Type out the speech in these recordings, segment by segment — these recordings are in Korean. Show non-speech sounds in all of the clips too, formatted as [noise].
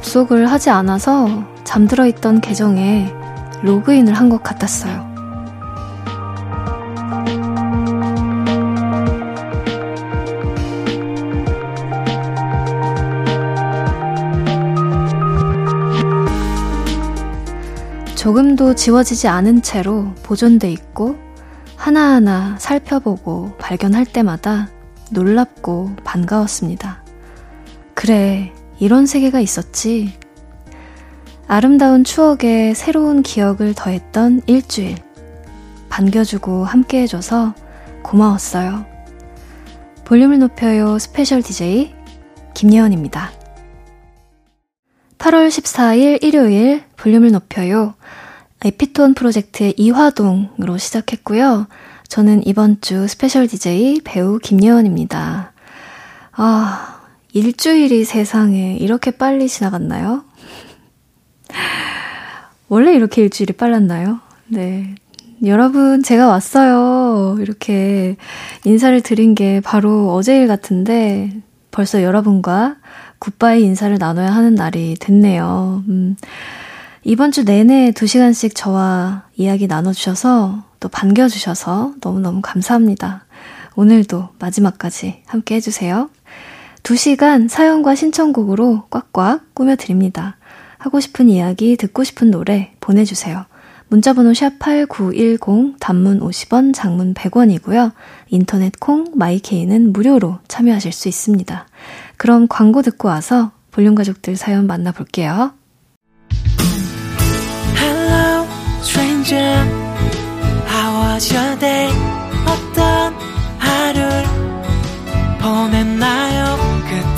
접속을 하지 않아서 잠들어 있던 계정에 로그인을 한 것 같았어요. 조금도 지워지지 않은 채로 보존돼 있고 하나하나 살펴보고 발견할 때마다 놀랍고 반가웠습니다. 그래, 이런 세계가 있었지. 아름다운 추억에 새로운 기억을 더했던 일주일. 반겨주고 함께 해줘서 고마웠어요. 볼륨을 높여요 special DJ 김예원입니다. 8월 14일 일요일 볼륨을 높여요. 에피톤 프로젝트의 이화동으로 시작했고요. 저는 이번 주 special DJ 배우 김예원입니다. 아, 일주일이 세상에 이렇게 빨리 지나갔나요? 원래 이렇게 일주일이 빨랐나요? 네. 여러분, 제가 왔어요. 이렇게 인사를 드린 게 바로 어제일 같은데 벌써 여러분과 굿바이 인사를 나눠야 하는 날이 됐네요. 음, 이번 주 내내 2시간씩 저와 이야기 나눠주셔서 또 반겨주셔서 너무너무 감사합니다. 오늘도 마지막까지 함께 해주세요. 2시간 사연과 신청곡으로 꽉꽉 꾸며드립니다. 하고 싶은 이야기, 듣고 싶은 노래 보내주세요. 문자번호 샵8910, 단문 50원, 장문 100원이고요. 인터넷 콩, 마이케이는 무료로 참여하실 수 있습니다. 그럼 광고 듣고 와서 볼륨 가족들 사연 만나볼게요. Hello, stranger. How was your day? 어떤 하루를 보냈나요?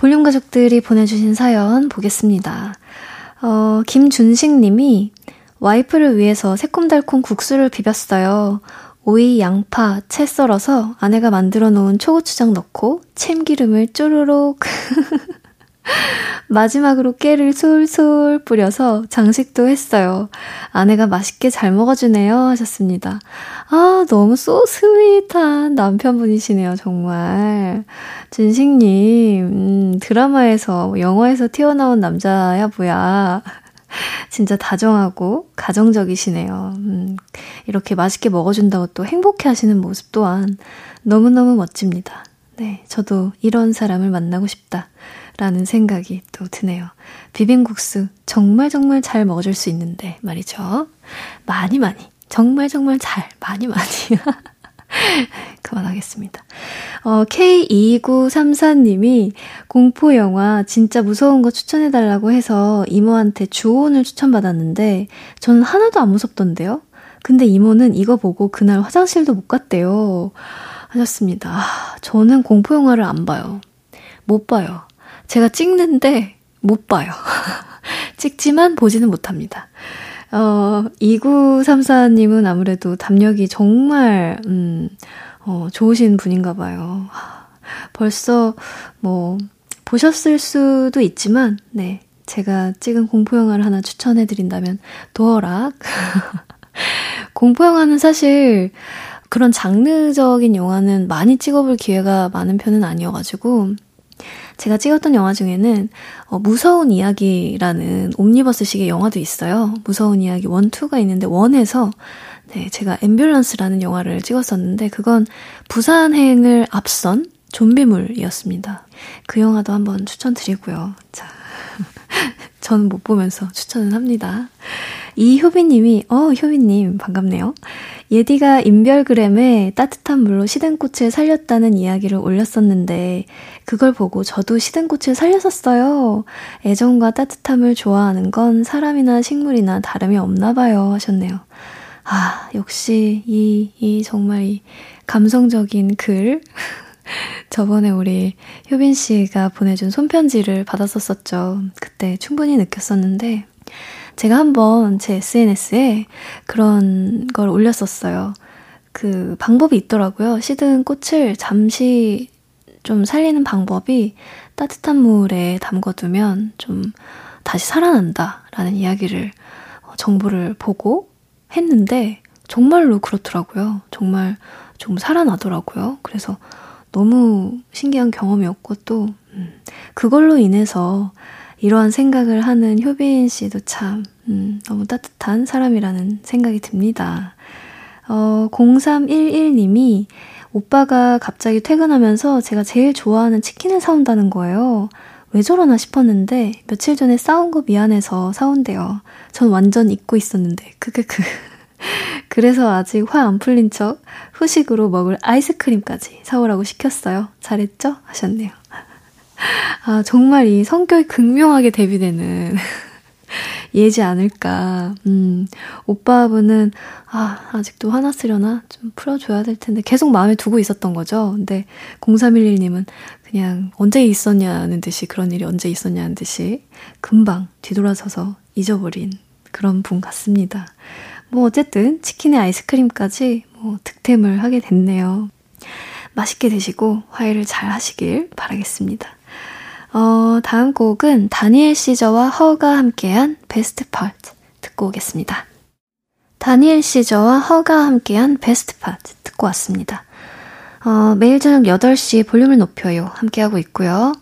볼륨 가족들이 보내주신 사연 보겠습니다. 어, 김준식 님이 와이프를 위해서 새콤달콤 국수를 비볐어요. 오이, 양파, 채 썰어서 아내가 만들어 놓은 초고추장 넣고 참기름을 쪼르륵 [laughs] 마지막으로 깨를 솔솔 뿌려서 장식도 했어요. 아내가 맛있게 잘 먹어주네요. 하셨습니다. 아, 너무 소 스윗한 남편분이시네요. 정말. 진식님, 음, 드라마에서, 영화에서 튀어나온 남자야, 뭐야. 진짜 다정하고 가정적이시네요. 음, 이렇게 맛있게 먹어준다고 또 행복해 하시는 모습 또한 너무너무 멋집니다. 네, 저도 이런 사람을 만나고 싶다. 라는 생각이 또 드네요. 비빔국수 정말 정말 잘 먹어줄 수 있는데 말이죠. 많이 많이, 정말 정말 잘, 많이 많이. [laughs] 그만하겠습니다. 어, K2934님이 공포영화 진짜 무서운 거 추천해달라고 해서 이모한테 주온을 추천받았는데 저는 하나도 안 무섭던데요? 근데 이모는 이거 보고 그날 화장실도 못 갔대요. 하셨습니다. 아, 저는 공포영화를 안 봐요. 못 봐요. 제가 찍는데 못 봐요. [laughs] 찍지만 보지는 못합니다. 어, 2934님은 아무래도 담력이 정말, 음, 어, 좋으신 분인가 봐요. 벌써, 뭐, 보셨을 수도 있지만, 네. 제가 찍은 공포영화를 하나 추천해드린다면, 도어락. [laughs] 공포영화는 사실, 그런 장르적인 영화는 많이 찍어볼 기회가 많은 편은 아니어가지고, 제가 찍었던 영화 중에는 어, 무서운 이야기라는 옴니버스식의 영화도 있어요. 무서운 이야기 1, 2가 있는데 1에서 네, 제가 앰뷸런스라는 영화를 찍었었는데 그건 부산행을 앞선 좀비물이었습니다. 그 영화도 한번 추천드리고요. 자, [laughs] 저는 못 보면서 추천은 합니다. 이효빈님이, 어, 효빈님, 반갑네요. 예디가 인별그램에 따뜻한 물로 시든꽃을 살렸다는 이야기를 올렸었는데, 그걸 보고 저도 시든꽃을 살렸었어요. 애정과 따뜻함을 좋아하는 건 사람이나 식물이나 다름이 없나 봐요. 하셨네요. 아, 역시 이, 이 정말 이 감성적인 글. [laughs] 저번에 우리 효빈 씨가 보내준 손편지를 받았었었죠. 그때 충분히 느꼈었는데, 제가 한번 제 SNS에 그런 걸 올렸었어요. 그 방법이 있더라고요. 시든 꽃을 잠시 좀 살리는 방법이 따뜻한 물에 담궈두면 좀 다시 살아난다 라는 이야기를 어, 정보를 보고 했는데 정말로 그렇더라고요. 정말 좀 살아나더라고요. 그래서 너무 신기한 경험이었고 또 음, 그걸로 인해서 이러한 생각을 하는 효빈 씨도 참 음, 너무 따뜻한 사람이라는 생각이 듭니다. 어, 0311님이 오빠가 갑자기 퇴근하면서 제가 제일 좋아하는 치킨을 사온다는 거예요. 왜 저러나 싶었는데 며칠 전에 싸운 거 미안해서 사온대요. 전 완전 잊고 있었는데 크크크. [laughs] 그래서 아직 화 안 풀린 척 후식으로 먹을 아이스크림까지 사오라고 시켰어요. 잘했죠? 하셨네요. [laughs] 아, 정말 이 성격이 극명하게 대비되는 [laughs] 예지 않을까. 음, 오빠분은, 아, 아직도 화났으려나? 좀 풀어줘야 될 텐데. 계속 마음에 두고 있었던 거죠. 근데 0311님은 그냥 언제 있었냐는 듯이, 그런 일이 언제 있었냐는 듯이, 금방 뒤돌아서서 잊어버린 그런 분 같습니다. 뭐, 어쨌든, 치킨에 아이스크림까지 뭐, 득템을 하게 됐네요. 맛있게 드시고, 화해를 잘 하시길 바라겠습니다. 어, 다음 곡은 Daniel Caesar와 H.E.R.가 함께한 Best Part 듣고 오겠습니다. Daniel Caesar와 H.E.R.가 함께한 Best Part 듣고 왔습니다. 어, 매일 저녁 8시 볼륨을 높여요. 함께하고 있고요.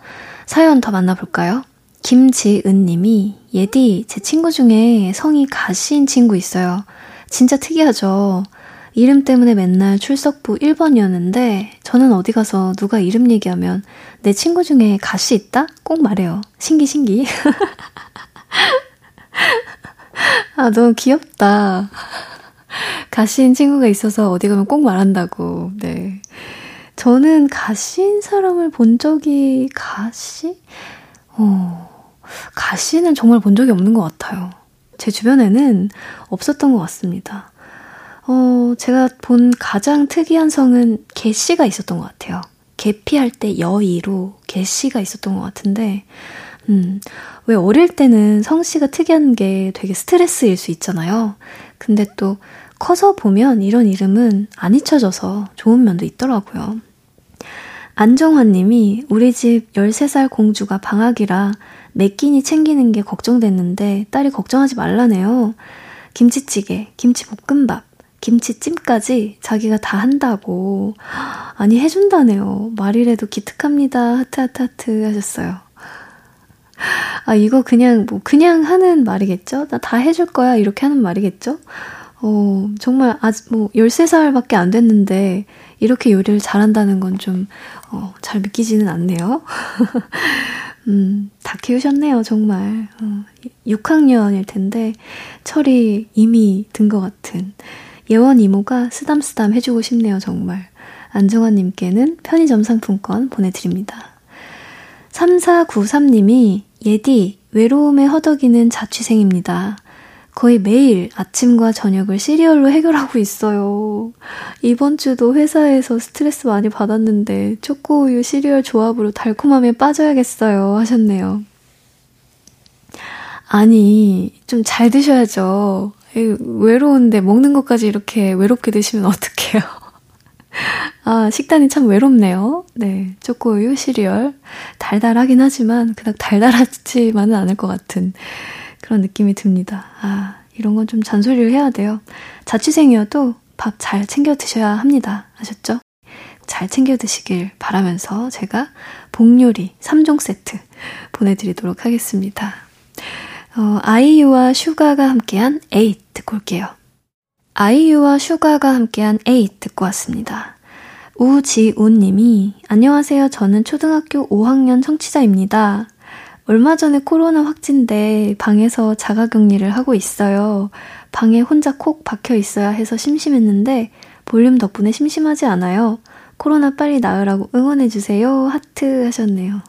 사연 더 만나볼까요? 김지은 님이, 예디, 제 친구 중에 성이 가씨인 친구 있어요. 진짜 특이하죠? 이름 때문에 맨날 출석부 1번이었는데 저는 어디 가서 누가 이름 얘기하면 내 친구 중에 가시 있다? 꼭 말해요. 신기 신기. [laughs] 아 너무 귀엽다. 가시인 친구가 있어서 어디 가면 꼭 말한다고. 네. 저는 가시인 사람을 본 적이 가시? 어, 가시는 정말 본 적이 없는 것 같아요. 제 주변에는 없었던 것 같습니다. 어, 제가 본 가장 특이한 성은 개씨가 있었던 것 같아요. 개피할 때 여의로 개씨가 있었던 것 같은데, 음, 왜 어릴 때는 성씨가 특이한 게 되게 스트레스일 수 있잖아요. 근데 또 커서 보면 이런 이름은 안 잊혀져서 좋은 면도 있더라고요. 안정환 님이 우리 집 13살 공주가 방학이라 매 끼니 챙기는 게 걱정됐는데 딸이 걱정하지 말라네요. 김치찌개, 김치볶음밥, 김치찜까지 자기가 다 한다고. 아니, 해준다네요. 말이라도 기특합니다. 하트, 하트, 하트 하셨어요. 아, 이거 그냥, 뭐, 그냥 하는 말이겠죠? 나 다 해줄 거야. 이렇게 하는 말이겠죠? 어, 정말 아직 뭐, 13살밖에 안 됐는데, 이렇게 요리를 잘한다는 건 좀, 어, 잘 믿기지는 않네요. [laughs] 음, 다 키우셨네요, 정말. 어, 6학년일 텐데, 철이 이미 든 것 같은. 예원 이모가 쓰담쓰담 해주고 싶네요, 정말. 안정환님께는 편의점 상품권 보내드립니다. 3493님이 예디, 외로움에 허덕이는 자취생입니다. 거의 매일 아침과 저녁을 시리얼로 해결하고 있어요. 이번 주도 회사에서 스트레스 많이 받았는데 초코우유 시리얼 조합으로 달콤함에 빠져야겠어요. 하셨네요. 아니, 좀 잘 드셔야죠. 외로운데 먹는 것까지 이렇게 외롭게 드시면 어떡해요? [laughs] 아, 식단이 참 외롭네요. 네. 초코우유, 시리얼. 달달하긴 하지만, 그닥 달달하지만은 않을 것 같은 그런 느낌이 듭니다. 아, 이런 건 좀 잔소리를 해야 돼요. 자취생이어도 밥 잘 챙겨 드셔야 합니다. 아셨죠? 잘 챙겨 드시길 바라면서 제가 복요리 3종 세트 보내드리도록 하겠습니다. 어, 아이유와 슈가가 함께한 에잇 듣고 올게요. 아이유와 슈가가 함께한 에잇 듣고 왔습니다. 우지운 님이 안녕하세요. 저는 초등학교 5학년 청취자입니다. 얼마 전에 코로나 확진돼 방에서 자가 격리를 하고 있어요. 방에 혼자 콕 박혀 있어야 해서 심심했는데 볼륨 덕분에 심심하지 않아요. 코로나 빨리 나으라고 응원해주세요. 하트 하셨네요.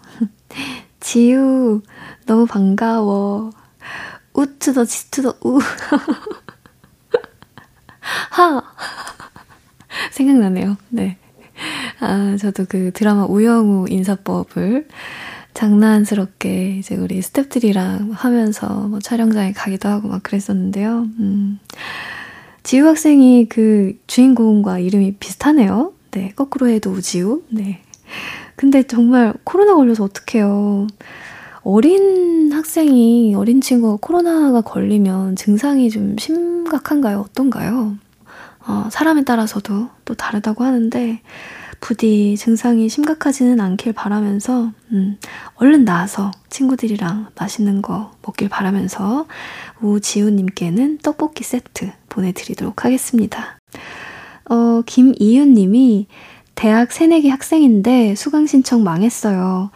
[laughs] 지우, 너무 반가워. 우투더 지투더 우. [laughs] 하! 생각나네요. 네. 아, 저도 그 드라마 우영우 인사법을 장난스럽게 이제 우리 스탭들이랑 하면서 뭐 촬영장에 가기도 하고 막 그랬었는데요. 음. 지우 학생이 그 주인공과 이름이 비슷하네요. 네, 거꾸로 해도 우지우. 네. 근데 정말 코로나 걸려서 어떡해요. 어린 학생이, 어린 친구가 코로나가 걸리면 증상이 좀 심각한가요? 어떤가요? 어, 사람에 따라서도 또 다르다고 하는데, 부디 증상이 심각하지는 않길 바라면서, 음, 얼른 나와서 친구들이랑 맛있는 거 먹길 바라면서, 우지우님께는 떡볶이 세트 보내드리도록 하겠습니다. 어, 김이윤님이 대학 새내기 학생인데 수강 신청 망했어요.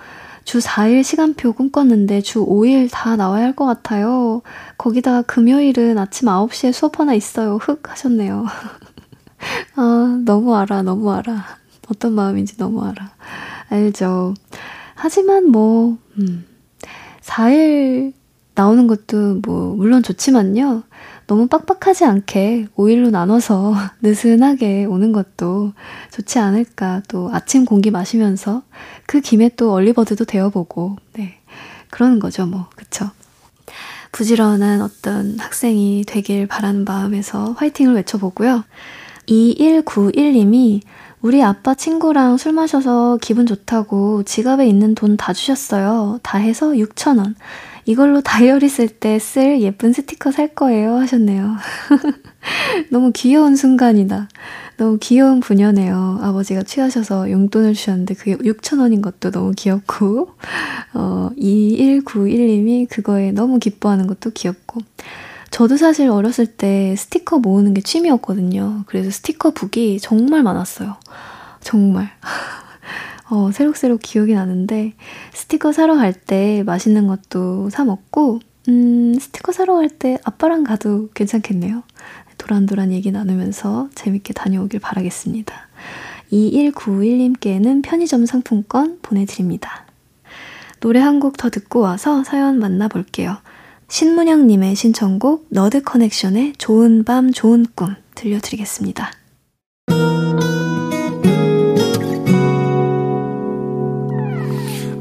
주 4일 시간표 꿈꿨는데 주 5일 다 나와야 할 것 같아요. 거기다가 금요일은 아침 9시에 수업 하나 있어요. 흑 하셨네요. [laughs] 아, 너무 알아, 너무 알아. 어떤 마음인지 너무 알아. 알죠. 하지만 뭐, 음, 4일 나오는 것도 뭐, 물론 좋지만요. 너무 빡빡하지 않게 5일로 나눠서 [laughs] 느슨하게 오는 것도 좋지 않을까. 또 아침 공기 마시면서 그 김에 또 얼리버드도 되어보고, 네. 그러는 거죠, 뭐. 그쵸? 부지런한 어떤 학생이 되길 바라는 마음에서 화이팅을 외쳐보고요. 2191님이 우리 아빠 친구랑 술 마셔서 기분 좋다고 지갑에 있는 돈 다 주셨어요. 다 해서 6,000원. 이걸로 다이어리 쓸 때 쓸 예쁜 스티커 살 거예요. 하셨네요. [laughs] 너무 귀여운 순간이다. 너무 귀여운 분녀네요. 아버지가 취하셔서 용돈을 주셨는데 그게 6,000원인 것도 너무 귀엽고, [laughs] 어, 2191님이 그거에 너무 기뻐하는 것도 귀엽고, 저도 사실 어렸을 때 스티커 모으는 게 취미였거든요. 그래서 스티커 북이 정말 많았어요. 정말. [laughs] 어, 새록새록 기억이 나는데, 스티커 사러 갈 때 맛있는 것도 사 먹고, 음, 스티커 사러 갈 때 아빠랑 가도 괜찮겠네요. 도란도란 얘기 나누면서 재밌게 다녀오길 바라겠습니다. 2191님께는 편의점 상품권 보내드립니다. 노래 한 곡 더 듣고 와서 사연 만나볼게요. 신문영님의 신청곡 Nerd Connection의 좋은 밤 좋은 꿈 들려드리겠습니다.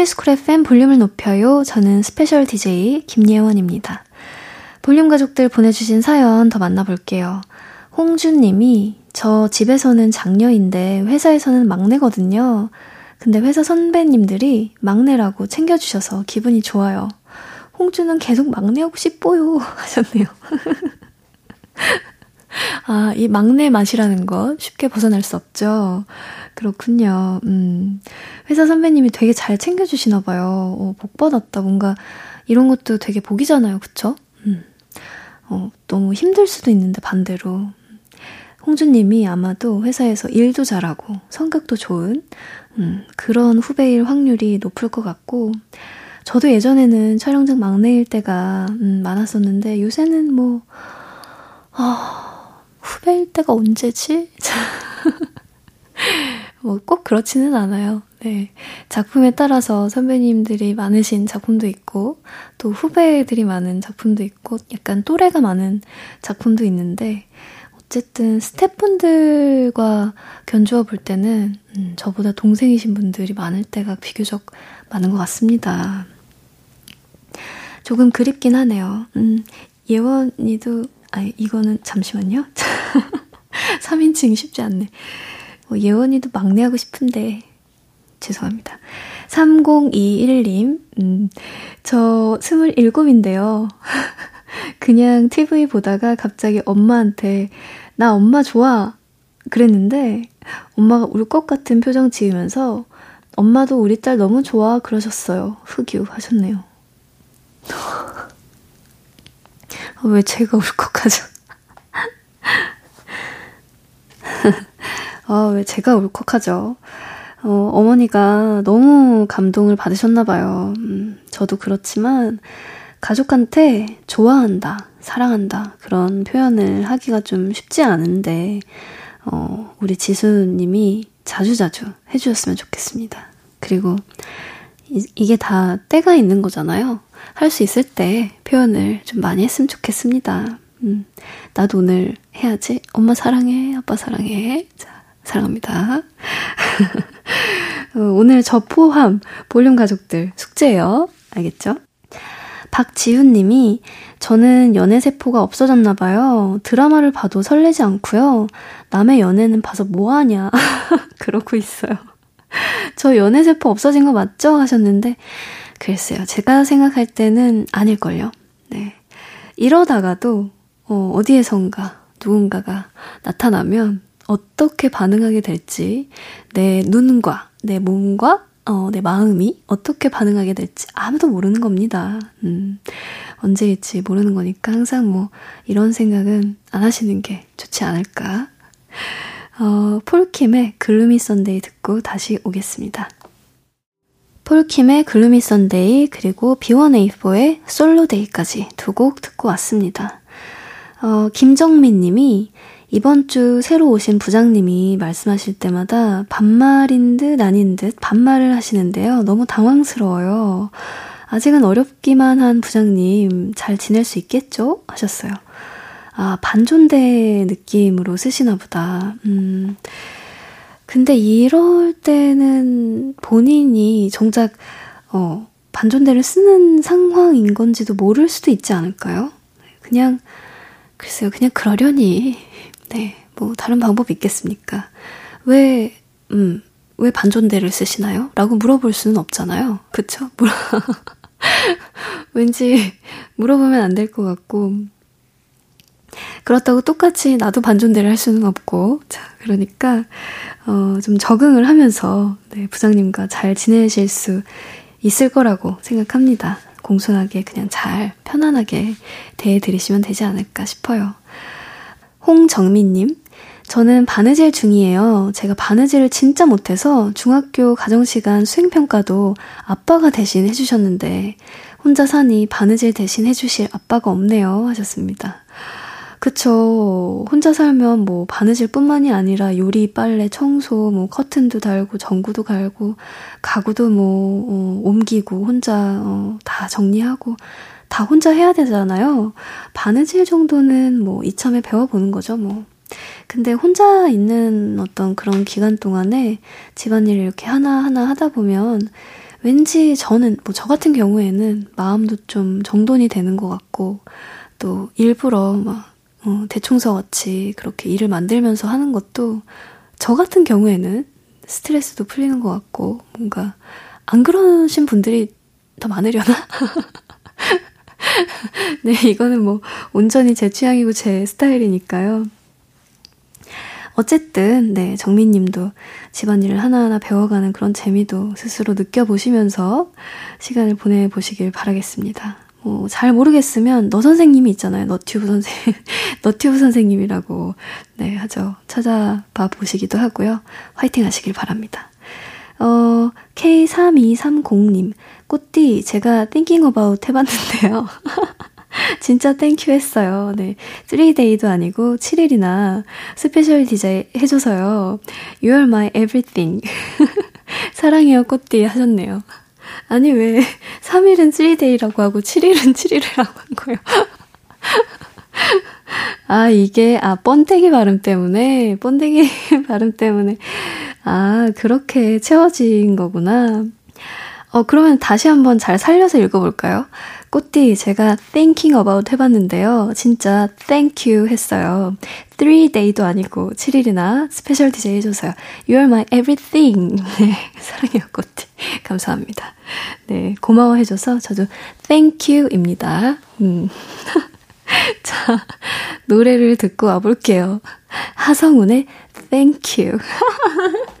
KBS Cool FM 볼륨을 높여요. 저는 special DJ 김예원입니다. 볼륨 가족들 보내주신 사연 더 만나볼게요. 홍준님이 저 집에서는 장녀인데 회사에서는 막내거든요. 근데 회사 선배님들이 막내라고 챙겨주셔서 기분이 좋아요. 홍주는 계속 막내하고 싶어요. [laughs] 하셨네요. [laughs] 아, 이 막내 맛이라는 것 쉽게 벗어날 수 없죠. 그렇군요. 음, 회사 선배님이 되게 잘 챙겨주시나 봐요. 어, 복 받았다. 뭔가 이런 것도 되게 복이잖아요. 그쵸? 음, 어, 너무 힘들 수도 있는데 반대로. 홍주님이 아마도 회사에서 일도 잘하고 성격도 좋은 음, 그런 후배일 확률이 높을 것 같고 저도 예전에는 촬영장 막내일 때가 음, 많았었는데 요새는 뭐 아, 후배일 때가 언제지? [laughs] 뭐 꼭 그렇지는 않아요. 네. 작품에 따라서 선배님들이 많으신 작품도 있고, 또 후배들이 많은 작품도 있고, 약간 또래가 많은 작품도 있는데, 어쨌든 스태프분들과 견주어 볼 때는, 음, 저보다 동생이신 분들이 많을 때가 비교적 많은 것 같습니다. 조금 그립긴 하네요. 음, 예원이도, 아 이거는 잠시만요. [laughs] 3인칭 쉽지 않네. 뭐 예원이도 막내하고 싶은데 죄송합니다. 3021님, 음, 저 27인데요. [laughs] 그냥 TV 보다가 갑자기 엄마한테 나 엄마 좋아 그랬는데 엄마가 울 것 같은 표정 지으면서 엄마도 우리 딸 너무 좋아 그러셨어요. 흑유 하셨네요. [laughs] 왜 제가 울컥하죠? [laughs] 아, 왜 제가 울컥하죠? 어, 어머니가 너무 감동을 받으셨나봐요. 음, 저도 그렇지만, 가족한테 좋아한다, 사랑한다, 그런 표현을 하기가 좀 쉽지 않은데, 어, 우리 지수님이 자주자주 해주셨으면 좋겠습니다. 그리고 이, 이게 다 때가 있는 거잖아요. 할 수 있을 때 표현을 좀 많이 했으면 좋겠습니다. 음, 나도 오늘 해야지. 엄마 사랑해, 아빠 사랑해. 자, 사랑합니다. [laughs] 어, 오늘 저 포함 볼륨 가족들 숙제예요. 알겠죠? 박지훈 님이 저는 연애 세포가 없어졌나 봐요. 드라마를 봐도 설레지 않고요. 남의 연애는 봐서 뭐 하냐. [laughs] 그러고 있어요. [laughs] 저 연애 세포 없어진 거 맞죠? 하셨는데, 글쎄요. 제가 생각할 때는 아닐걸요. 네. 이러다가도, 어, 어디에선가 누군가가 나타나면 어떻게 반응하게 될지, 내 눈과 내 몸과 어, 내 마음이 어떻게 반응하게 될지 아무도 모르는 겁니다. 음, 언제일지 모르는 거니까 항상 뭐 이런 생각은 안 하시는 게 좋지 않을까. 어, 폴킴의 Gloomy Sunday 듣고 다시 오겠습니다. 폴킴의 Gloomy Sunday 그리고 B1A4의 Solo Day까지 두 곡 듣고 왔습니다. 어, 김정민 님이 이번 주 새로 오신 부장님이 말씀하실 때마다 반말인 듯 아닌 듯 반말을 하시는데요. 너무 당황스러워요. 아직은 어렵기만 한 부장님 잘 지낼 수 있겠죠? 하셨어요. 아, 반존대 느낌으로 쓰시나 보다. 음. 근데 이럴 때는 본인이 정작, 어, 반존대를 쓰는 상황인 건지도 모를 수도 있지 않을까요? 그냥, 글쎄요, 그냥 그러려니 [laughs] 네, 뭐 다른 방법이 있겠습니까? 왜, 음, 왜 반존대를 쓰시나요? 라고 물어볼 수는 없잖아요. 그쵸? 물어... [laughs] [laughs] 왠지 물어보면 안 될 것 같고, 그렇다고 똑같이 나도 반존대를 할 수는 없고, 자, 그러니까, 어, 좀 적응을 하면서, 네, 부장님과 잘 지내실 수 있을 거라고 생각합니다. 공손하게 그냥 잘 편안하게 대해드리시면 되지 않을까 싶어요. 홍정민님, 저는 바느질 중이에요. 제가 바느질을 진짜 못해서 중학교 가정시간 수행평가도 아빠가 대신 해주셨는데, 혼자 사니 바느질 대신 해주실 아빠가 없네요. 하셨습니다. 그쵸. 혼자 살면 뭐 바느질 뿐만이 아니라 요리, 빨래, 청소, 뭐 커튼도 달고, 전구도 갈고, 가구도 뭐, 어, 옮기고, 혼자, 어, 다 정리하고, 다 혼자 해야 되잖아요. 바느질 정도는 뭐 이참에 배워보는 거죠, 뭐. 근데 혼자 있는 어떤 그런 기간 동안에 집안일을 이렇게 하나하나 하다 보면 왠지 저는, 뭐 저 같은 경우에는 마음도 좀 정돈이 되는 것 같고 또 일부러 막, 어, 대충서 같이 그렇게 일을 만들면서 하는 것도 저 같은 경우에는 스트레스도 풀리는 것 같고 뭔가 안 그러신 분들이 더 많으려나? [laughs] 네, 이거는 뭐 온전히 제 취향이고 제 스타일이니까요. 어쨌든, 네, 정민 님도 집안일을 하나하나 배워가는 그런 재미도 스스로 느껴보시면서 시간을 보내보시길 바라겠습니다. 뭐, 잘 모르겠으면 너 선생님이 있잖아요. 너튜브 선생, [laughs] 너튜브 선생님이라고, 네, 하죠. 찾아봐 보시기도 하고요. 화이팅 하시길 바랍니다. 어, K3230님, 꽃디, 제가 thinking about 해봤는데요. [laughs] 진짜 thank you 했어요. 네. 3day도 아니고 7일이나 special DJ 해줘서요. You are my everything. [laughs] 사랑해요, 꽃디 하셨네요. 아니, 왜 3일은 3day라고 하고 7일은 7일이라고 한 거예요? [laughs] 아, 이게, 아, 번데기 발음 때문에, 번데기 [laughs] 발음 때문에, 아, 그렇게 채워진 거구나. 어, 그러면 다시 한번 잘 살려서 읽어볼까요? 꽃디, 제가 thinking about 해봤는데요. 진짜 thank you 했어요. 3day도 아니고 7일이나 special DJ 해줘서요. You're my everything. [laughs] 네, 사랑해요, 꽃디. 감사합니다. 네, 고마워해줘서 저도 thank you입니다. 음. [laughs] 자, 노래를 듣고 와볼게요. 하성운의 thank you. [laughs]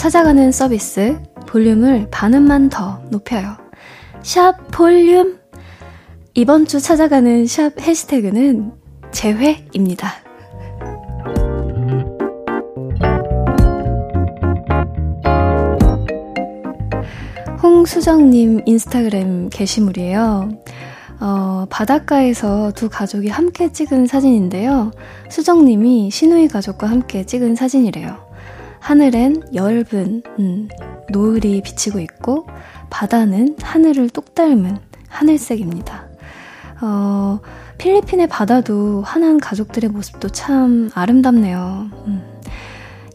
찾아가는 서비스 볼륨을 반음만 더 높여요. 샵 볼륨 이번 주 찾아가는 샵 해시태그는 재회입니다. 홍수정님 인스타그램 게시물이에요. 어, 바닷가에서 두 가족이 함께 찍은 사진인데요. 수정님이 시누이 가족과 함께 찍은 사진이래요. 하늘엔 엷은 음, 노을이 비치고 있고 바다는 하늘을 똑 닮은 하늘색입니다. 어, 필리핀의 바다도 환한 가족들의 모습도 참 아름답네요. 음.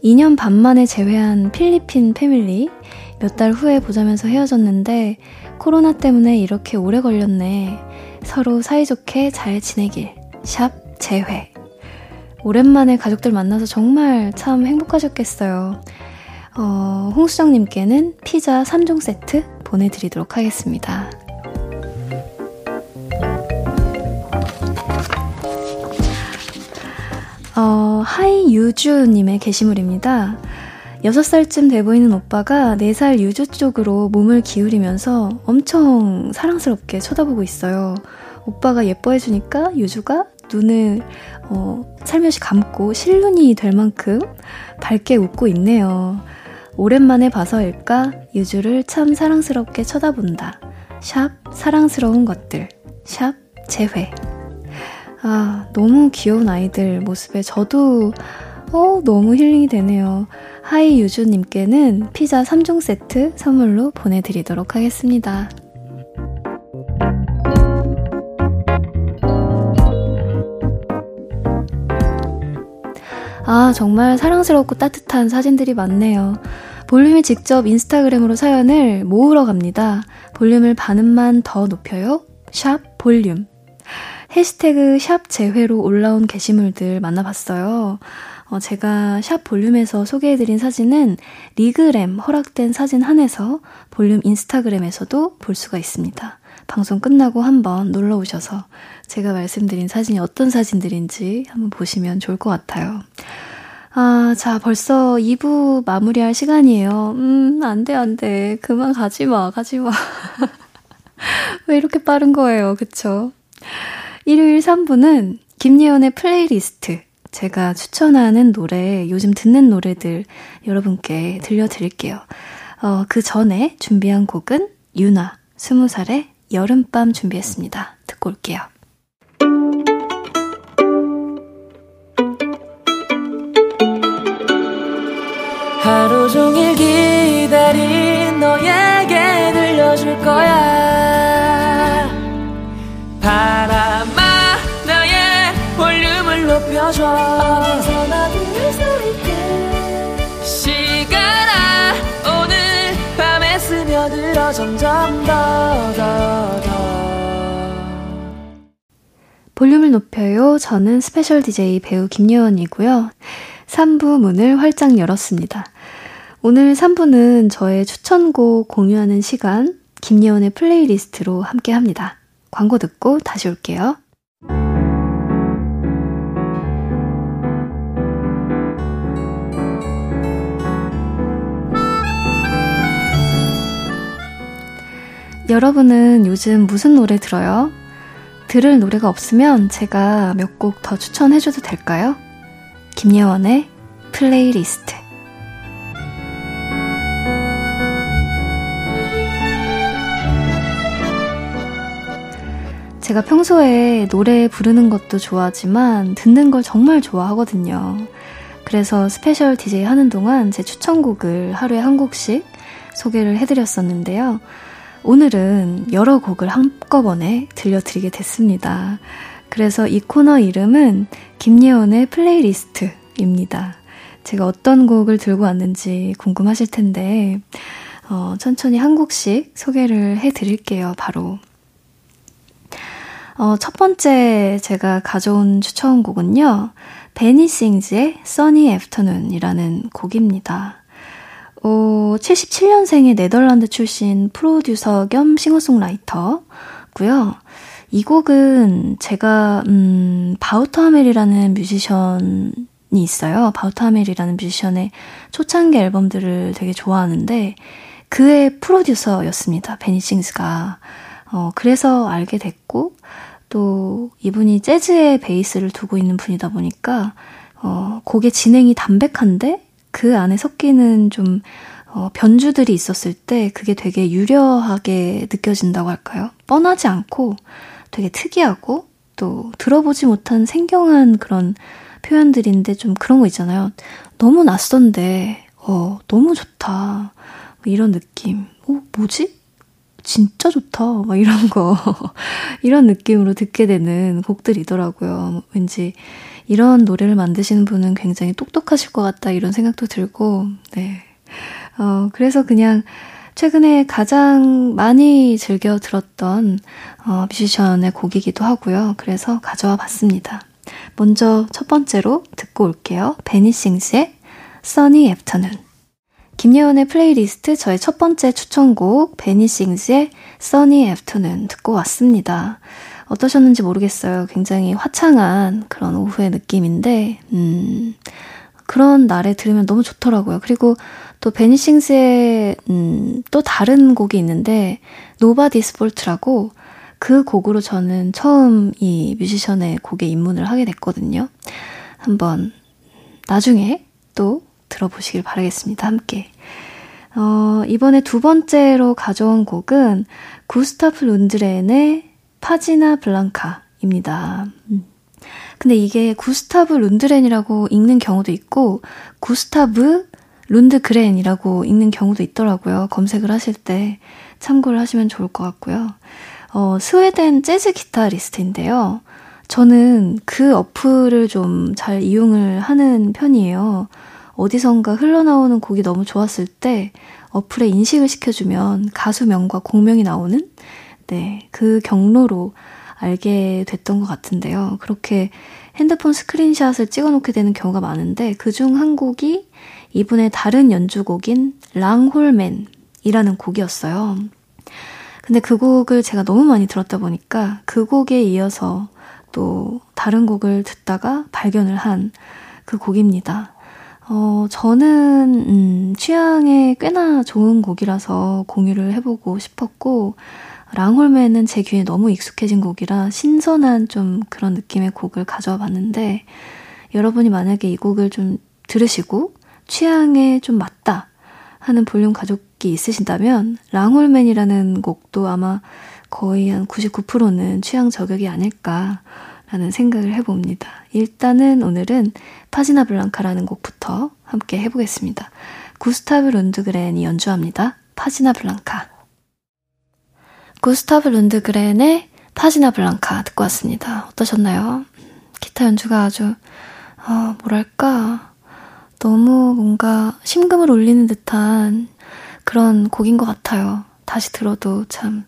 2년 반 만에 재회한 필리핀 패밀리 몇 달 후에 보자면서 헤어졌는데 코로나 때문에 이렇게 오래 걸렸네. 서로 사이좋게 잘 지내길. 샵 재회. 오랜만에 가족들 만나서 정말 참 행복하셨겠어요. 어, 홍수정님께는 피자 3종 세트 보내드리도록 하겠습니다. 어, 하이유주님의 게시물입니다. 6살쯤 돼 보이는 오빠가 4살 유주 쪽으로 몸을 기울이면서 엄청 사랑스럽게 쳐다보고 있어요. 오빠가 예뻐해주니까 유주가 눈을 어, 살며시 감고 실눈이 될 만큼 밝게 웃고 있네요. 오랜만에 봐서일까 유주를 참 사랑스럽게 쳐다본다. 샵 사랑스러운 것들. 샵 재회. 아, 너무 귀여운 아이들 모습에 저도 어, 너무 힐링이 되네요. 하이 유주님께는 피자 3종 세트 선물로 보내드리도록 하겠습니다. 아, 정말 사랑스럽고 따뜻한 사진들이 많네요. 볼륨이 직접 인스타그램으로 사연을 모으러 갑니다. 볼륨을 반음만 더 높여요. 샵 볼륨. 해시태그 샵 재회로 올라온 게시물들 만나봤어요. 어, 제가 샵 볼륨에서 소개해드린 사진은 regram 허락된 사진 한에서 볼륨 인스타그램에서도 볼 수가 있습니다. 방송 끝나고 한번 놀러 오셔서 제가 말씀드린 사진이 어떤 사진들인지 한번 보시면 좋을 것 같아요. 아, 자, 벌써 2부 마무리할 시간이에요. 음, 안 돼, 안 돼. 그만 가지 마, 가지 마. [laughs] 왜 이렇게 빠른 거예요, 그쵸? 일요일 3부는 김예원의 플레이리스트. 제가 추천하는 노래, 요즘 듣는 노래들 여러분께 들려드릴게요. 어, 그 전에 준비한 곡은 유나, 20살의 여름밤 준비했습니다. 듣고 올게요. 하루 종일 기다린 너에게 들려줄 거야 바람아 나의 볼 들려줘 어디 볼륨을 높여요. 저는 스페셜 DJ 배우 김예원이고요. 3부 문을 활짝 열었습니다. 오늘 3부는 저의 추천곡 공유하는 시간, 김예원의 플레이리스트로 함께 합니다. 광고 듣고 다시 올게요. 여러분은 요즘 무슨 노래 들어요? 들을 노래가 없으면 제가 몇 곡 더 추천해줘도 될까요? 김예원의 플레이리스트. 제가 평소에 노래 부르는 것도 좋아하지만 듣는 걸 정말 좋아하거든요. 그래서 스페셜 DJ 하는 동안 제 추천곡을 하루에 한 곡씩 소개를 해드렸었는데요. 오늘은 여러 곡을 한꺼번에 들려드리게 됐습니다. 그래서 이 코너 이름은 김예원의 플레이리스트입니다. 제가 어떤 곡을 들고 왔는지 궁금하실 텐데, 어, 천천히 한 곡씩 소개를 해 드릴게요, 바로. 어, 첫 번째 제가 가져온 추천곡은요, 베니싱즈의 Sunny Afternoon이라는 곡입니다. 어, 77년생의 네덜란드 출신 프로듀서 겸 싱어송라이터고요. 이 곡은 제가 음, 바우터 하멜이라는 뮤지션이 있어요. 바우터 하멜이라는 뮤지션의 초창기 앨범들을 되게 좋아하는데 그의 프로듀서였습니다. 베니 싱스가. 어, 그래서 알게 됐고 또 이분이 재즈의 베이스를 두고 있는 분이다 보니까 어, 곡의 진행이 담백한데 그 안에 섞이는 좀 어, 변주들이 있었을 때 그게 되게 유려하게 느껴진다고 할까요? 뻔하지 않고 되게 특이하고 또 들어보지 못한 생경한 그런 표현들인데 좀 그런 거 있잖아요. 너무 낯선데, 어, 너무 좋다. 뭐 이런 느낌. 어, 뭐지? 진짜 좋다. 막 이런 거. [laughs] 이런 느낌으로 듣게 되는 곡들이더라고요. 왠지 이런 노래를 만드시는 분은 굉장히 똑똑하실 것 같다 이런 생각도 들고, 네. 어, 그래서 그냥 최근에 가장 많이 즐겨 들었던 어, 뮤지션의 곡이기도 하고요. 그래서 가져와 봤습니다. 먼저 첫 번째로 듣고 올게요. 베니 싱스의 Sunny Afternoon. 김예원의 플레이리스트 저의 첫 번째 추천곡 베니 싱스의 Sunny Afternoon 듣고 왔습니다. 어떠셨는지 모르겠어요. 굉장히 화창한 그런 오후의 느낌인데, 음, 그런 날에 들으면 너무 좋더라고요. 그리고 또 베니싱스의, 음, 또 다른 곡이 있는데, Nobody's Fault라고 그 곡으로 저는 처음 이 뮤지션의 곡에 입문을 하게 됐거든요. 한번 나중에 또 들어보시길 바라겠습니다. 함께. 어, 이번에 두 번째로 가져온 곡은 구스타프 룬드렌의 파지나 블랑카입니다. 음. 근데 이게 구스타브 룬드렌이라고 읽는 경우도 있고 구스타브 룬드그렌이라고 읽는 경우도 있더라고요. 검색을 하실 때 참고를 하시면 좋을 것 같고요. 어, 스웨덴 재즈 기타리스트인데요. 저는 그 어플을 좀 잘 이용을 하는 편이에요. 어디선가 흘러나오는 곡이 너무 좋았을 때 어플에 인식을 시켜주면 가수명과 곡명이 나오는 네, 그 경로로 알게 됐던 것 같은데요. 그렇게 핸드폰 스크린샷을 찍어 놓게 되는 경우가 많은데 그 중 한 곡이 이분의 다른 연주곡인 랑홀맨이라는 곡이었어요. 근데 그 곡을 제가 너무 많이 들었다 보니까 그 곡에 이어서 또 다른 곡을 듣다가 발견을 한 그 곡입니다. 어, 저는, 음, 취향에 꽤나 좋은 곡이라서 공유를 해보고 싶었고, 랑홀맨은 제 귀에 너무 익숙해진 곡이라 신선한 좀 그런 느낌의 곡을 가져와 봤는데 여러분이 만약에 이 곡을 좀 들으시고 취향에 좀 맞다 하는 볼륨 가족이 있으신다면 랑홀맨이라는 곡도 아마 거의 한 99%는 취향 저격이 아닐까라는 생각을 해봅니다. 일단은 오늘은 파지나 블랑카라는 곡부터 함께 해보겠습니다. 구스타브 룬드그렌이 연주합니다. 파지나 블랑카. 구스타브 룬드그렌의 파지나 블랑카 듣고 왔습니다. 어떠셨나요? 기타 연주가 아주 뭐랄까, 너무 뭔가 심금을 울리는 듯한 그런 곡인 것 같아요. 다시 들어도 참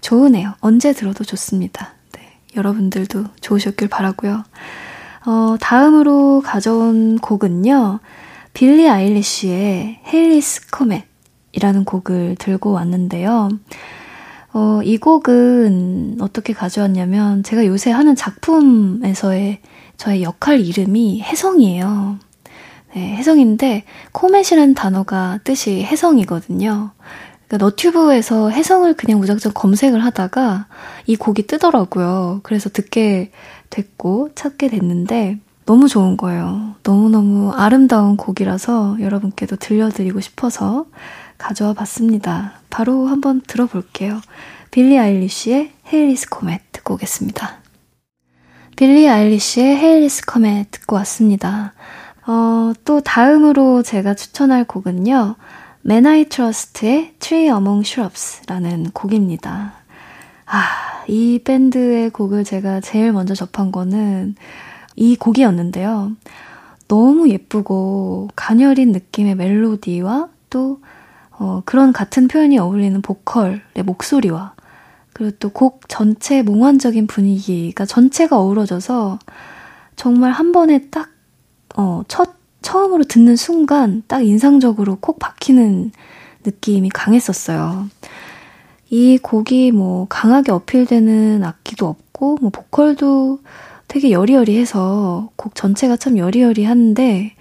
좋으네요. 언제 들어도 좋습니다. 네, 여러분들도 좋으셨길 바라고요. 어, 다음으로 가져온 곡은요. 빌리 아일리쉬의 헤일리스 코멧이라는 곡을 들고 왔는데요. 어, 이 곡은 어떻게 가져왔냐면 제가 요새 하는 작품에서의 저의 역할 이름이 혜성이에요. 네, 혜성인데 코멧이라는 단어가 뜻이 혜성이거든요. 그러니까 너튜브에서 혜성을 그냥 무작정 검색을 하다가 이 곡이 뜨더라고요. 그래서 듣게 됐고 찾게 됐는데 너무 좋은 거예요. 너무너무 아름다운 곡이라서 여러분께도 들려드리고 싶어서 가져와 봤습니다. 바로 한번 들어볼게요. 빌리 아일리쉬의 Halley's Comet 듣고 오겠습니다. 빌리 아일리쉬의 Halley's Comet 듣고 왔습니다. 어, 또 다음으로 제가 추천할 곡은요. Men I Trust의 Tree Among Shrubs라는 곡입니다. 아, 이 밴드의 곡을 제가 제일 먼저 접한 거는 이 곡이었는데요. 너무 예쁘고 가녀린 느낌의 멜로디와 또 어, 그런 같은 표현이 어울리는 보컬의 목소리와 그리고 또 곡 전체 몽환적인 분위기가 전체가 어우러져서 정말 한 번에 딱, 어, 첫, 처음으로 듣는 순간 딱 인상적으로 콕 박히는 느낌이 강했었어요. 이 곡이 뭐 강하게 어필되는 악기도 없고, 뭐 보컬도 되게 여리여리해서 곡 전체가 참 여리여리한데,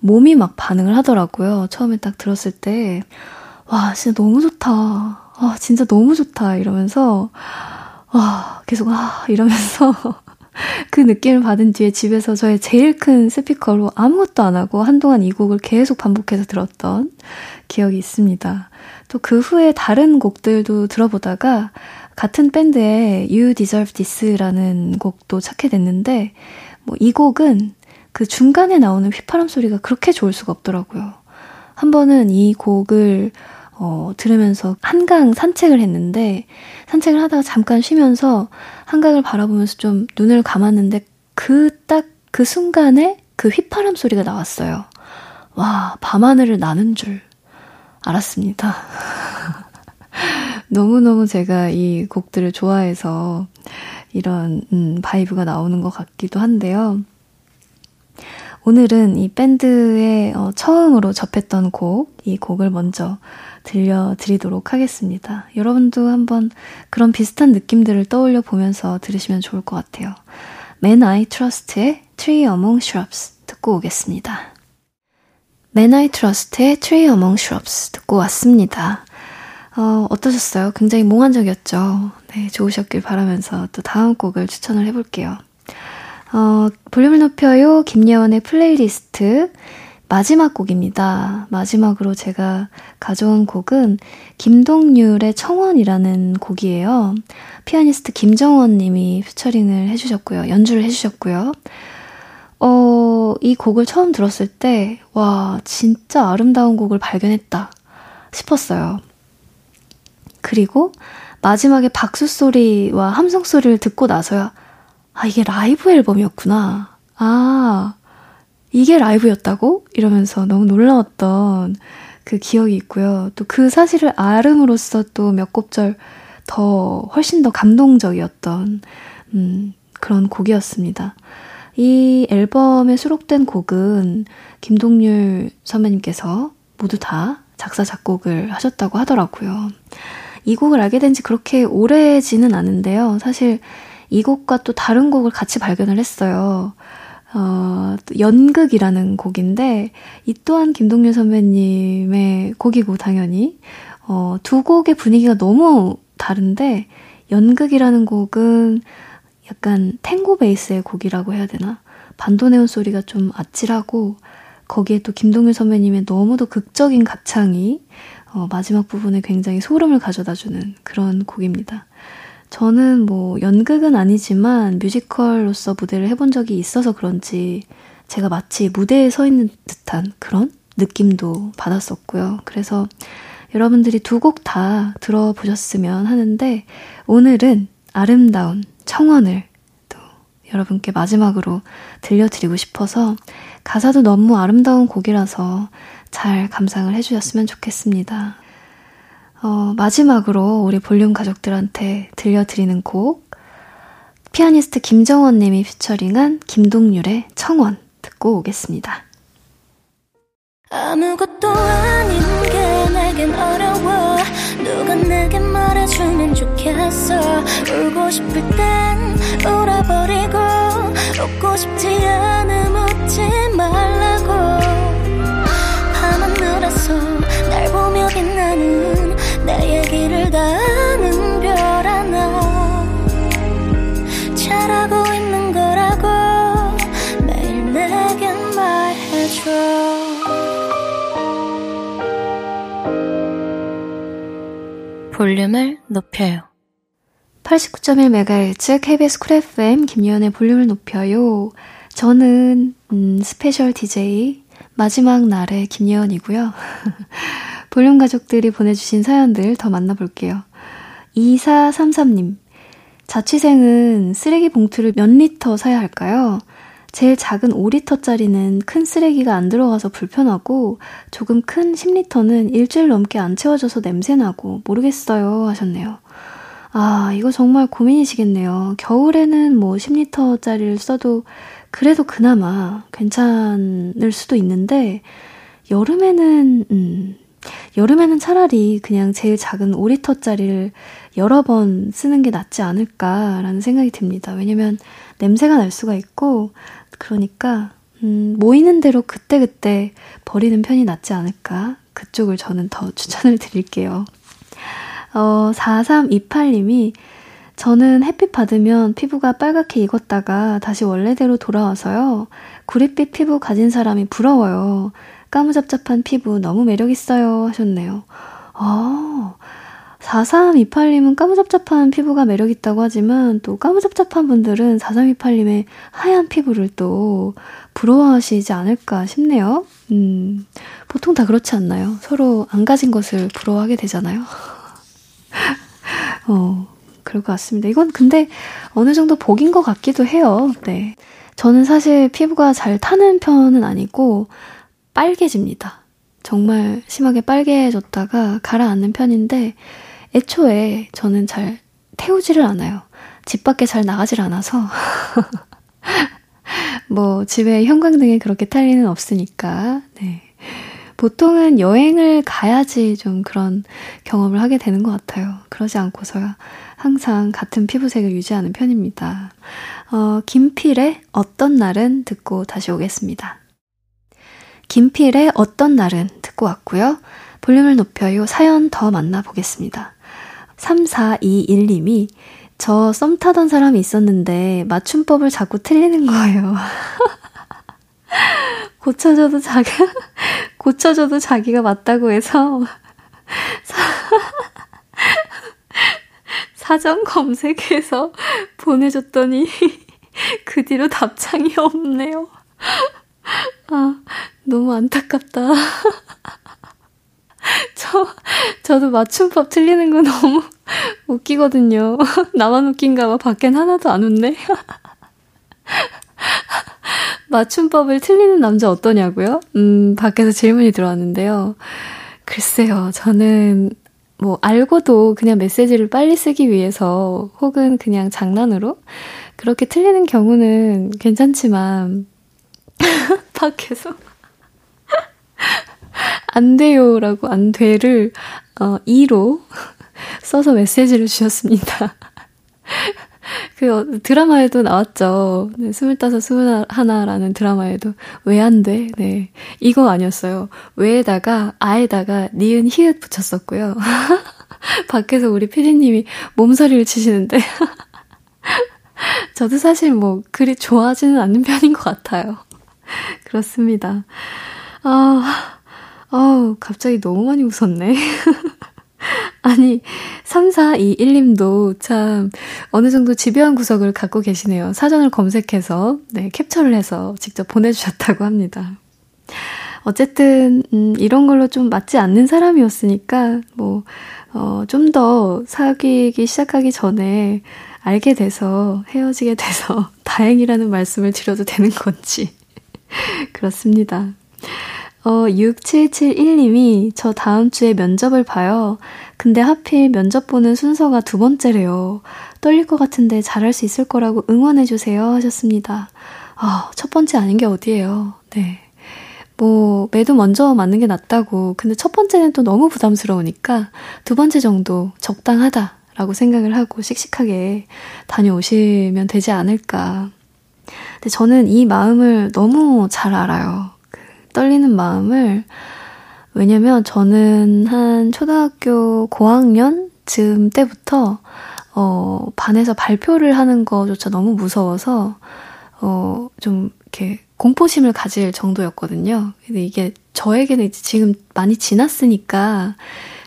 몸이 막 반응을 하더라고요. 처음에 딱 들었을 때. 와, 진짜 너무 좋다. 아, 진짜 너무 좋다. 이러면서, 와, 계속, 아, 이러면서 [laughs] 그 느낌을 받은 뒤에 집에서 저의 제일 큰 스피커로 아무것도 안 하고 한동안 이 곡을 계속 반복해서 들었던 기억이 있습니다. 또 그 후에 다른 곡들도 들어보다가 같은 밴드의 You Deserve This라는 곡도 찾게 됐는데, 뭐 이 곡은 그 중간에 나오는 휘파람 소리가 그렇게 좋을 수가 없더라고요. 한 번은 이 곡을 어, 들으면서 한강 산책을 했는데 산책을 하다가 잠깐 쉬면서 한강을 바라보면서 좀 눈을 감았는데 그 딱그 그 순간에 그 휘파람 소리가 나왔어요. 와, 밤하늘을 나는 줄 알았습니다. [laughs] 너무너무 제가 이 곡들을 좋아해서 이런 음, vibe가 나오는 것 같기도 한데요. 오늘은 이 밴드의 어, 처음으로 접했던 곡, 이 곡을 먼저 들려드리도록 하겠습니다. 여러분도 한번 그런 비슷한 느낌들을 떠올려 보면서 들으시면 좋을 것 같아요. Men I Trust의 Tree Among Shrubs 듣고 오겠습니다. Men I Trust의 Tree Among Shrubs 듣고 왔습니다. 어, 어떠셨어요? 굉장히 몽환적이었죠? 네, 좋으셨길 바라면서 또 다음 곡을 추천을 해볼게요. 어, 볼륨을 높여요. 김예원의 플레이리스트. 마지막 곡입니다. 마지막으로 제가 가져온 곡은 김동률의 청원이라는 곡이에요. 피아니스트 김정원 님이 피처링을 해주셨고요. 연주를 해주셨고요. 어, 이 곡을 처음 들었을 때, 와, 진짜 아름다운 곡을 발견했다 싶었어요. 그리고 마지막에 박수 소리와 함성 소리를 듣고 나서야, 아, 이게 라이브 앨범이었구나. 아, 이게 라이브였다고? 이러면서 너무 놀라웠던 그 기억이 있고요. 또 그 사실을 알음으로써 또 몇 곱절 더 훨씬 더 감동적이었던 음, 그런 곡이었습니다. 이 앨범에 수록된 곡은 김동률 선배님께서 모두 다 작사, 작곡을 하셨다고 하더라고요. 이 곡을 알게 된 지 그렇게 오래지는 않은데요. 사실 이 곡과 또 다른 곡을 같이 발견을 했어요. 어, 연극이라는 곡인데, 이 또한 김동률 선배님의 곡이고, 당연히. 어, 두 곡의 분위기가 너무 다른데, 연극이라는 곡은 약간 탱고 베이스의 곡이라고 해야 되나? 반도네온 소리가 좀 아찔하고, 거기에 또 김동률 선배님의 너무도 극적인 가창이 어, 마지막 부분에 굉장히 소름을 가져다 주는 그런 곡입니다. 저는 뭐 연극은 아니지만 뮤지컬로서 무대를 해본 적이 있어서 그런지 제가 마치 무대에 서 있는 듯한 그런 느낌도 받았었고요. 그래서 여러분들이 두 곡 다 들어보셨으면 하는데 오늘은 아름다운 청원을 또 여러분께 마지막으로 들려드리고 싶어서 가사도 너무 아름다운 곡이라서 잘 감상을 해주셨으면 좋겠습니다. 어, 마지막으로 우리 볼륨 가족들한테 들려드리는 곡, 피아니스트 김정원 님이 피처링한 김동률의 청원 듣고 오겠습니다. 아무것도 아닌 게 내겐 어려워. 누가 내게 말해주면 좋겠어. 울고 싶을 땐 울어버리고 웃고 싶지 않음 웃지 말라고. 밤하늘에서 날 보며 빛나는 내 얘기를 다 아는 별 하나 잘하고 있는 거라고 매일 내겐 말해줘 볼륨을 높여요. 89.1MHz KBS 쿨 FM 김예원의 볼륨을 높여요. 저는 음, 스페셜 DJ 마지막 날의 김예원이고요. [laughs] 볼륨 가족들이 보내주신 사연들 더 만나볼게요. 2433님. 자취생은 쓰레기 봉투를 몇 리터 사야 할까요? 제일 작은 5리터짜리는 큰 쓰레기가 안 들어가서 불편하고 조금 큰 10리터는 일주일 넘게 안 채워져서 냄새나고 모르겠어요 하셨네요. 아, 이거 정말 고민이시겠네요. 겨울에는 뭐 10리터짜리를 써도 그래도 그나마 괜찮을 수도 있는데 여름에는 음, 여름에는 차라리 그냥 제일 작은 5리터짜리를 여러 번 쓰는 게 낫지 않을까라는 생각이 듭니다. 왜냐면 냄새가 날 수가 있고 그러니까 음, 모이는 대로 그때그때 버리는 편이 낫지 않을까. 그쪽을 저는 더 [laughs] 추천을 드릴게요. 어, 4328님이 저는 햇빛 받으면 피부가 빨갛게 익었다가 다시 원래대로 돌아와서요. 구릿빛 피부 가진 사람이 부러워요. 까무잡잡한 피부 너무 매력있어요. 하셨네요. 아, 4328님은 까무잡잡한 피부가 매력있다고 하지만 또 까무잡잡한 분들은 4328님의 하얀 피부를 또 부러워하시지 않을까 싶네요. 음, 보통 다 그렇지 않나요? 서로 안 가진 것을 부러워하게 되잖아요. [laughs] 어, 그럴 것 같습니다. 이건 근데 어느 정도 복인 것 같기도 해요. 네. 저는 사실 피부가 잘 타는 편은 아니고 빨개집니다. 정말 심하게 빨개졌다가 가라앉는 편인데 애초에 저는 잘 태우지를 않아요. 집 밖에 잘 나가질 않아서. [laughs] 뭐, 집에 형광등에 그렇게 탈 리는 없으니까, 네. 보통은 여행을 가야지 좀 그런 경험을 하게 되는 것 같아요. 그러지 않고서야 항상 같은 피부색을 유지하는 편입니다. 어, 김필의 어떤 날은 듣고 다시 오겠습니다. 김필의 어떤 날은 듣고 왔고요. 볼륨을 높여요. 사연 더 만나보겠습니다. 3421님이 저 썸 타던 사람이 있었는데 맞춤법을 자꾸 틀리는 거예요. [laughs] 고쳐줘도 자기, [laughs] 고쳐줘도 자기가 맞다고 해서 사, [laughs] 사전 검색해서 보내줬더니 그 뒤로 답장이 없네요. 아, 너무 안타깝다. [laughs] 저, 저도 맞춤법 틀리는 거 너무 [laughs] 웃기거든요. [laughs] 나만 웃긴가 봐. 밖엔 하나도 안 웃네. 맞춤법을 틀리는 남자 어떠냐고요? 음, 밖에서 질문이 들어왔는데요. 글쎄요, 저는 뭐 알고도 그냥 메시지를 빨리 쓰기 위해서 혹은 그냥 장난으로 그렇게 틀리는 경우는 괜찮지만 [laughs] 밖에서 안 돼요라고 안 돼를 어, 2로 [laughs] 써서 메시지를 주셨습니다. [laughs] 그 어, 드라마에도 나왔죠. 네, 스물다섯, 스물하나라는 드라마에도 왜 안 돼? 네. 이거 아니었어요. 왜에다가 아에다가 니은 히읗 붙였었고요. 밖에서 우리 피디님이 몸서리를 치시는데 저도 사실 뭐 그리 좋아하지는 않는 편인 것 같아요. [laughs] 그렇습니다. 아, 아우, 갑자기 너무 많이 웃었네. [laughs] 아니, 3421님도 참 어느 정도 집요한 구석을 갖고 계시네요. 사전을 검색해서, 네, 캡처를 해서 직접 보내주셨다고 합니다. 어쨌든, 음, 이런 걸로 좀 맞지 않는 사람이었으니까, 뭐, 어, 좀 더 사귀기 시작하기 전에 알게 돼서 헤어지게 돼서 [laughs] 다행이라는 말씀을 드려도 되는 건지. [laughs] 그렇습니다. 어, 6771님이 저 다음 주에 면접을 봐요. 근데 하필 면접 보는 순서가 두 번째래요. 떨릴 것 같은데 잘할 수 있을 거라고 응원해주세요. 하셨습니다. 아, 첫 번째 아닌 게 어디예요. 네. 뭐, 매도 먼저 맞는 게 낫다고. 근데 첫 번째는 또 너무 부담스러우니까 두 번째 정도 적당하다라고 생각을 하고 씩씩하게 다녀오시면 되지 않을까. 근데 저는 이 마음을 너무 잘 알아요. 그 떨리는 마음을. 왜냐면 저는 한 초등학교 고학년 즈음 때부터 어, 반에서 발표를 하는 거조차 너무 무서워서 어, 좀 이렇게 공포심을 가질 정도였거든요. 근데 이게 저에게는 지금 많이 지났으니까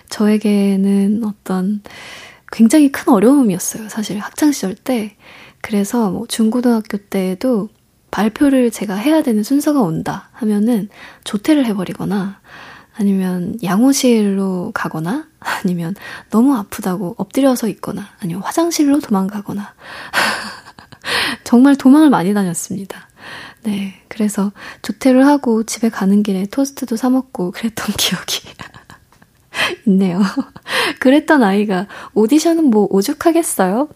저에게는 어떤 굉장히 큰 어려움이었어요. 사실 학창 시절 때. 그래서 뭐 중고등학교 때에도 발표를 제가 해야 되는 순서가 온다 하면은 조퇴를 해버리거나 아니면 양호실로 가거나 아니면 너무 아프다고 엎드려서 있거나 아니면 화장실로 도망가거나 [laughs] 정말 도망을 많이 다녔습니다. 네. 그래서 조퇴를 하고 집에 가는 길에 토스트도 사 먹고 그랬던 [laughs] 기억이 있네요. 그랬던 아이가 오디션은 뭐 오죽하겠어요?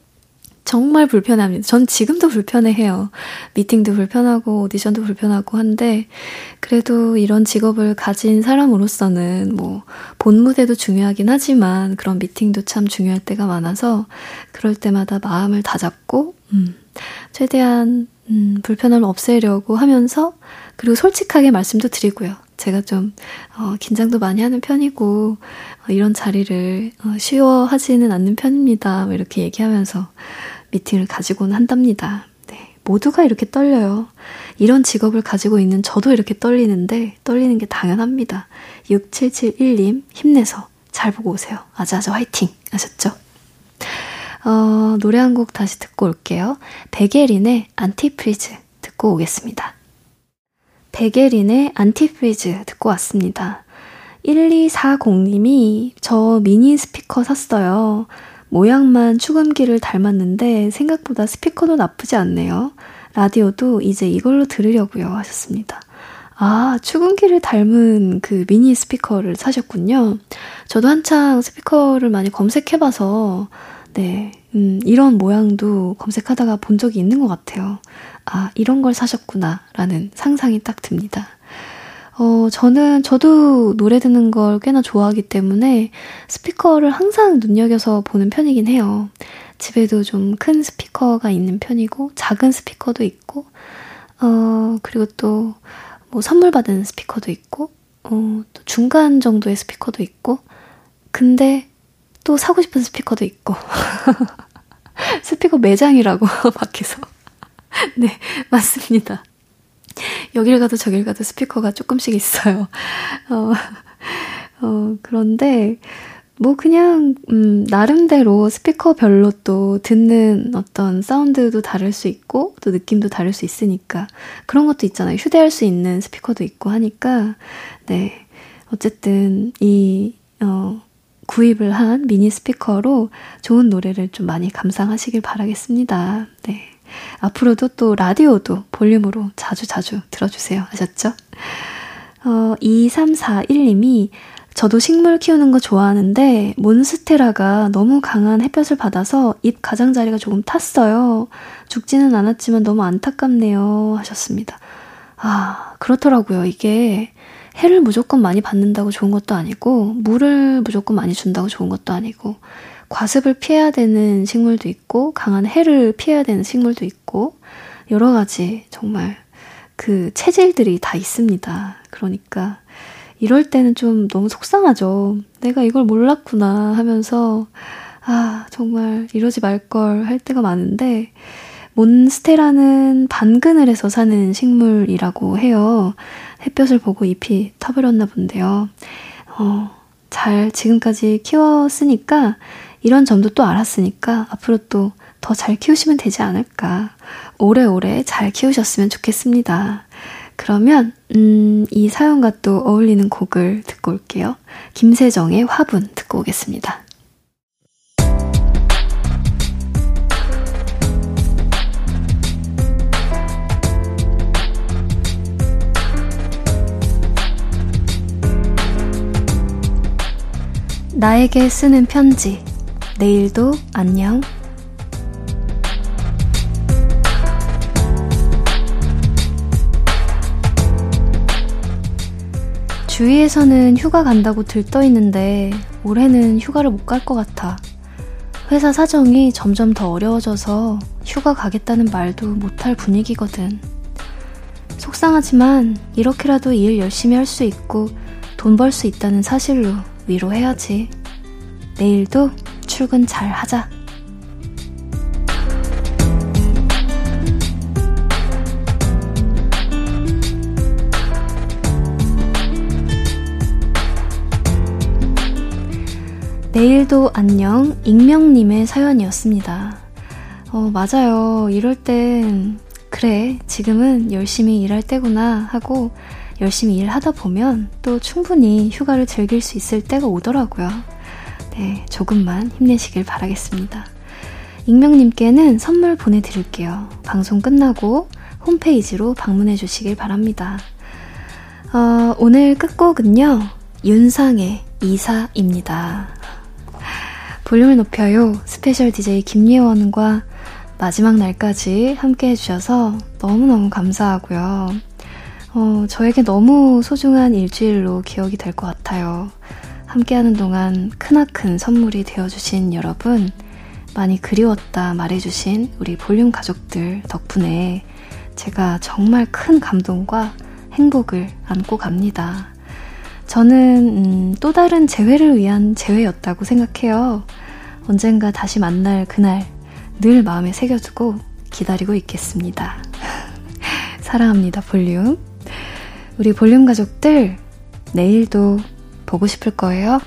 정말 불편합니다. 전 지금도 불편해해요. 미팅도 불편하고 오디션도 불편하고 한데 그래도 이런 직업을 가진 사람으로서는 뭐 본 무대도 중요하긴 하지만 그런 미팅도 참 중요할 때가 많아서 그럴 때마다 마음을 다잡고 음, 최대한 음, 불편함을 없애려고 하면서 그리고 솔직하게 말씀도 드리고요. 제가 좀 어, 긴장도 많이 하는 편이고 어, 이런 자리를 어, 쉬워하지는 않는 편입니다. 뭐 이렇게 얘기하면서 미팅을 가지고는 한답니다. 네, 모두가 이렇게 떨려요. 이런 직업을 가지고 있는 저도 이렇게 떨리는데 떨리는 게 당연합니다. 6771님 힘내서 잘 보고 오세요. 아자아자 화이팅 하셨죠? 어, 노래 한 곡 다시 듣고 올게요. 백예린의 Antifreeze 듣고 오겠습니다. 백예린의 Antifreeze 듣고 왔습니다. 1240님이 저 미니 스피커 샀어요. 모양만 축음기를 닮았는데 생각보다 스피커도 나쁘지 않네요. 라디오도 이제 이걸로 들으려고요 하셨습니다. 아, 축음기를 닮은 그 미니 스피커를 사셨군요. 저도 한창 스피커를 많이 검색해봐서, 네, 음, 이런 모양도 검색하다가 본 적이 있는 것 같아요. 아, 이런 걸 사셨구나, 라는 상상이 딱 듭니다. 어, 저는, 저도 노래 듣는 걸 꽤나 좋아하기 때문에 스피커를 항상 눈여겨서 보는 편이긴 해요. 집에도 좀 큰 스피커가 있는 편이고, 작은 스피커도 있고, 어, 그리고 또, 뭐 선물 받은 스피커도 있고, 어, 또 중간 정도의 스피커도 있고, 근데 또 사고 싶은 스피커도 있고. [laughs] 스피커 매장이라고, [laughs] 밖에서. [laughs] 네, 맞습니다. [laughs] 여길 가도 저길 가도 스피커가 조금씩 있어요. [laughs] 어, 어, 그런데, 뭐 그냥, 음, 나름대로 스피커별로 또 듣는 어떤 사운드도 다를 수 있고, 또 느낌도 다를 수 있으니까, 그런 것도 있잖아요. 휴대할 수 있는 스피커도 있고 하니까, 네. 어쨌든, 이, 어, 구입을 한 미니 스피커로 좋은 노래를 좀 많이 감상하시길 바라겠습니다. 네. 앞으로도 또 라디오도 볼륨으로 자주 자주 들어주세요. 아셨죠? 어, 2341님이 저도 식물 키우는 거 좋아하는데 몬스테라가 너무 강한 햇볕을 받아서 잎 가장자리가 조금 탔어요. 죽지는 않았지만 너무 안타깝네요. 하셨습니다. 아, 그렇더라고요. 이게 해를 무조건 많이 받는다고 좋은 것도 아니고, 물을 무조건 많이 준다고 좋은 것도 아니고, 과습을 피해야 되는 식물도 있고, 강한 해를 피해야 되는 식물도 있고, 여러 가지 정말 그 체질들이 다 있습니다. 그러니까, 이럴 때는 좀 너무 속상하죠. 내가 이걸 몰랐구나 하면서, 아, 정말 이러지 말 걸 할 때가 많은데, 몬스테라는 반그늘에서 사는 식물이라고 해요. 햇볕을 보고 잎이 타버렸나 본데요. 어, 잘 지금까지 키웠으니까 이런 점도 또 알았으니까 앞으로 또 더 잘 키우시면 되지 않을까. 오래오래 잘 키우셨으면 좋겠습니다. 그러면, 음, 이 사연과 또 어울리는 곡을 듣고 올게요. 김세정의 화분 듣고 오겠습니다. 나에게 쓰는 편지. 내일도 안녕. 주위에서는 휴가 간다고 들떠 있는데 올해는 휴가를 못 갈 것 같아. 회사 사정이 점점 더 어려워져서 휴가 가겠다는 말도 못할 분위기거든. 속상하지만 이렇게라도 일 열심히 할 수 있고 돈 벌 수 있다는 사실로 위로해야지. 내일도 출근 잘 하자. 내일도 안녕 익명님의 사연이었습니다. 어, 맞아요. 이럴 땐, 그래, 지금은 열심히 일할 때구나 하고 열심히 일하다 보면 또 충분히 휴가를 즐길 수 있을 때가 오더라고요. 네, 조금만 힘내시길 바라겠습니다. 익명님께는 선물 보내드릴게요. 방송 끝나고 홈페이지로 방문해 주시길 바랍니다. 어, 오늘 끝곡은요, 윤상의 이사입니다. 볼륨을 높여요. 스페셜 DJ 김예원과 마지막 날까지 함께 해주셔서 너무너무 감사하고요. 어, 저에게 너무 소중한 일주일로 기억이 될 것 같아요. 함께하는 동안 크나큰 선물이 되어주신 여러분, 많이 그리웠다 말해주신 우리 볼륨 가족들 덕분에 제가 정말 큰 감동과 행복을 안고 갑니다. 저는 음, 또 다른 재회를 위한 재회였다고 생각해요. 언젠가 다시 만날 그날 늘 마음에 새겨두고 기다리고 있겠습니다. [laughs] 사랑합니다, 볼륨. 우리 볼륨 가족들, 내일도 보고 싶을 거예요.